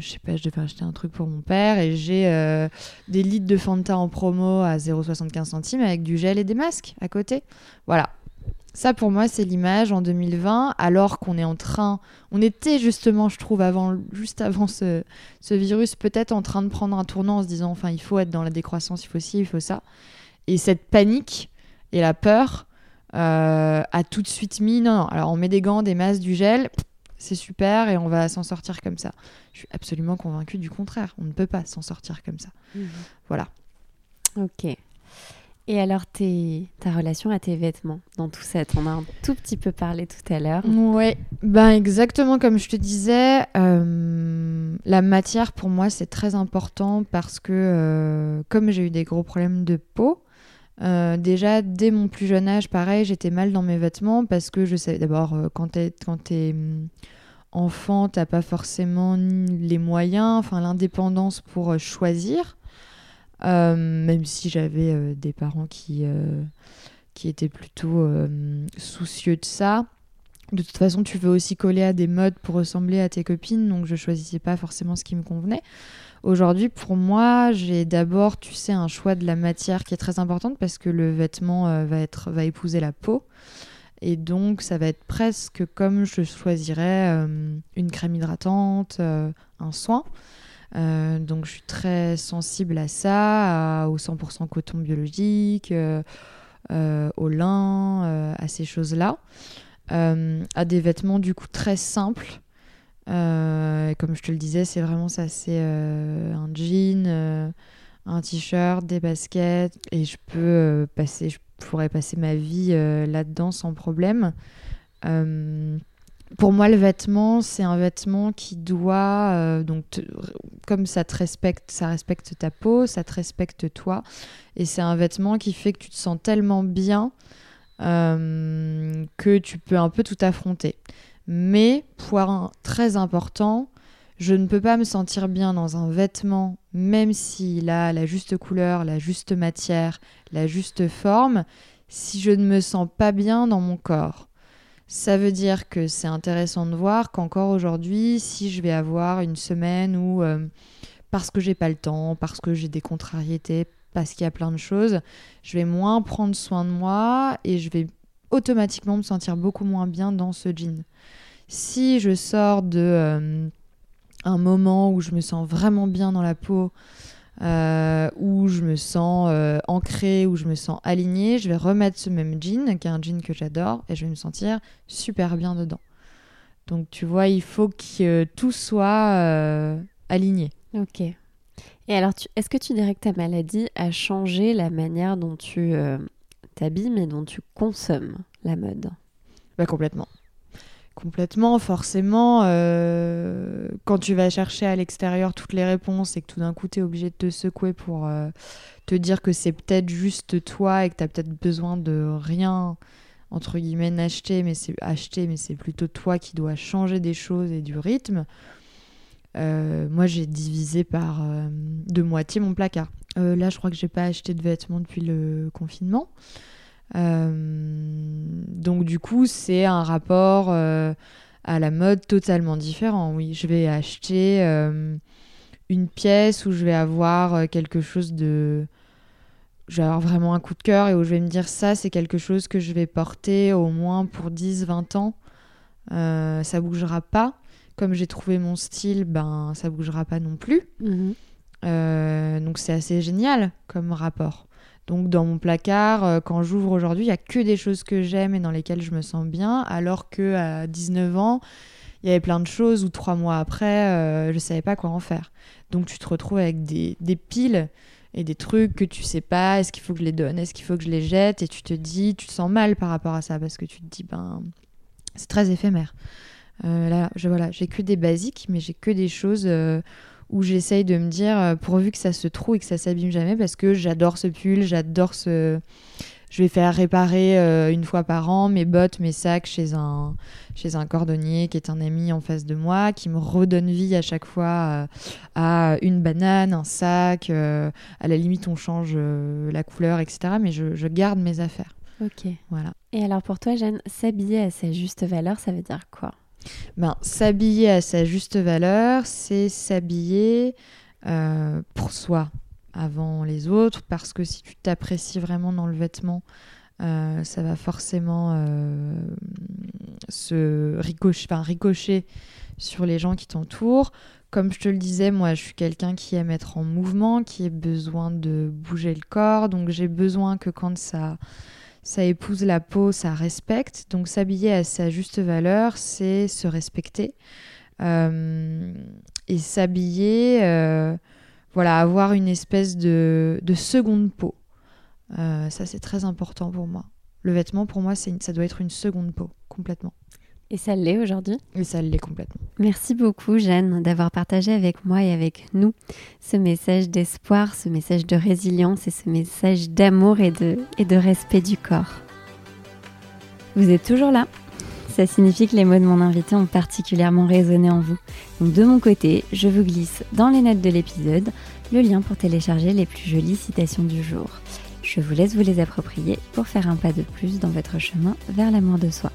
je sais pas, je devais acheter un truc pour mon père et j'ai des litres de Fanta en promo à 0,75 centimes avec du gel et des masques à côté. Voilà. Ça, pour moi, c'est l'image en 2020, alors qu'on est en train, on était justement, je trouve, avant, juste avant ce, ce virus, peut-être en train de prendre un tournant en se disant, enfin, il faut être dans la décroissance, il faut ci, il faut ça. Et cette panique, et la peur euh, a tout de suite mis non, non, alors on met des gants, des masques, du gel, c'est super et on va s'en sortir comme ça. Je suis absolument convaincue du contraire. On ne peut pas s'en sortir comme ça. Mhm. Voilà. Ok. Et alors, ta relation à tes vêtements dans tout ça On a un tout petit peu parlé tout à l'heure. Oui, ben exactement comme je te disais, euh, la matière pour moi c'est très important parce que euh, comme j'ai eu des gros problèmes de peau, euh, déjà, dès mon plus jeune âge, pareil, j'étais mal dans mes vêtements parce que je sais d'abord, euh, quand tu es, hum, enfant, t'as pas forcément les moyens, enfin l'indépendance pour euh, choisir. Même si j'avais des parents qui, qui étaient plutôt soucieux de ça. De toute façon, tu veux aussi coller à des modes pour ressembler à tes copines, donc je choisissais pas forcément ce qui me convenait. Aujourd'hui, pour moi, j'ai d'abord, tu sais, un choix de la matière qui est très importante parce que le vêtement va, être, va épouser la peau. Et donc, ça va être presque comme je choisirais euh, une crème hydratante, euh, un soin. Euh, donc, je suis très sensible à ça, au 100% coton biologique, au lin, à ces choses-là. à des vêtements, du coup, très simples. Comme je te le disais, c'est vraiment ça c'est un jean, un t-shirt, des baskets. Et je peux passer, pourrais passer ma vie euh, là-dedans sans problème. Euh, pour moi, le vêtement, c'est un vêtement qui doit, euh, donc, comme ça te respecte, ça respecte ta peau, ça te respecte toi, et c'est un vêtement qui fait que tu te sens tellement bien que tu peux un peu tout affronter. Mais, point très important, je ne peux pas me sentir bien dans un vêtement, même s'il a la juste couleur, la juste matière, la juste forme, si je ne me sens pas bien dans mon corps. Ça veut dire que c'est intéressant de voir qu'encore aujourd'hui, si je vais avoir une semaine où, euh, parce que j'ai pas le temps, parce que j'ai des contrariétés, parce qu'il y a plein de choses, je vais moins prendre soin de moi et je vais automatiquement me sentir beaucoup moins bien dans ce jean. Si je sors de euh, un moment où je me sens vraiment bien dans la peau, euh, où je me sens euh, ancrée, où je me sens alignée, je vais remettre ce même jean, qui est un jean que j'adore, et je vais me sentir super bien dedans. Donc tu vois, il faut que tout soit aligné. Ok. Et alors, est-ce que tu dirais que ta maladie a changé la manière dont tu t'habilles, mais dont tu consommes la mode bah, Complètement complètement. Forcément, euh, quand tu vas chercher à l'extérieur toutes les réponses et que tout d'un coup tu es obligé de te secouer pour euh, te dire que c'est peut-être juste toi et que tu as peut-être besoin de rien, entre guillemets, acheter, mais c'est acheter, mais c'est plutôt toi qui dois changer des choses et du rythme. Euh, moi, j'ai divisé par de moitié mon placard. Là, je crois que j'ai pas acheté de vêtements depuis le confinement. Euh, donc du coup, c'est un rapport euh, à la mode totalement différent. Oui, je vais acheter euh, une pièce où je vais avoir quelque chose de... Je vais avoir vraiment un coup de cœur et où je vais me dire ça, c'est quelque chose que je vais porter au moins pour 10-20 ans. ça bougera pas. Comme j'ai trouvé mon style, ben ça bougera pas non plus. Mhm. donc c'est assez génial comme rapport. Donc dans mon placard, euh, quand j'ouvre aujourd'hui, il y a que des choses que j'aime et dans lesquelles je me sens bien, alors que à 19 ans, il y avait plein de choses où trois mois après, euh, je savais pas quoi en faire. Donc tu te retrouves avec des, piles et des trucs que tu sais pas, est-ce qu'il faut que je les donne, est-ce qu'il faut que je les jette, et tu te dis, tu te sens mal par rapport à ça parce que tu te dis, ben, c'est très éphémère. Euh, là, je, voilà, j'ai que des basiques, mais j'ai que des choses où j'essaye de me dire, euh, pourvu que ça se trouve et que ça s'abîme jamais, parce que j'adore ce pull, j'adore ce... Je vais faire réparer euh, une fois par an mes bottes, mes sacs chez un, chez un cordonnier qui est un ami en face de moi, qui me redonne vie à chaque fois euh, à une banane, un sac. à la limite, on change la couleur, etc. Mais je, je, garde mes affaires. Ok. Voilà. Et alors pour toi, Jeanne, s'habiller à sa juste valeur, ça veut dire quoi? Ben, S'habiller à sa juste valeur, c'est s'habiller euh, pour soi avant les autres, parce que si tu t'apprécies vraiment dans le vêtement, euh, ça va forcément euh, se ricocher, ricocher sur les gens qui t'entourent. Comme je te le disais, moi je suis quelqu'un qui aime être en mouvement, qui a besoin de bouger le corps, donc j'ai besoin que quand ça ça épouse la peau, ça respecte. Donc s'habiller à sa juste valeur, c'est se respecter. Euh, et s'habiller, euh, voilà, avoir une espèce de, seconde peau. Euh, ça, c'est très important pour moi. Le vêtement, pour moi, ça doit être une seconde peau, complètement. Et ça l'est aujourd'hui Et ça l'est complètement. Merci beaucoup Jeanne d'avoir partagé avec moi et avec nous ce message d'espoir, ce message de résilience et ce message d'amour et de, et de respect du corps. Vous êtes toujours là ça signifie que les mots de mon invité ont particulièrement résonné en vous. Donc de mon côté, je vous glisse dans les notes de l'épisode le lien pour télécharger les plus jolies citations du jour. Je vous laisse vous les approprier pour faire un pas de plus dans votre chemin vers l'amour de soi.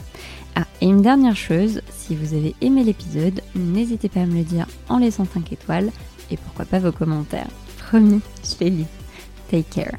Ah, et une dernière chose, si vous avez aimé l'épisode, n'hésitez pas à me le dire en laissant 5 étoiles et pourquoi pas vos commentaires. Promis, je les lis. Take care.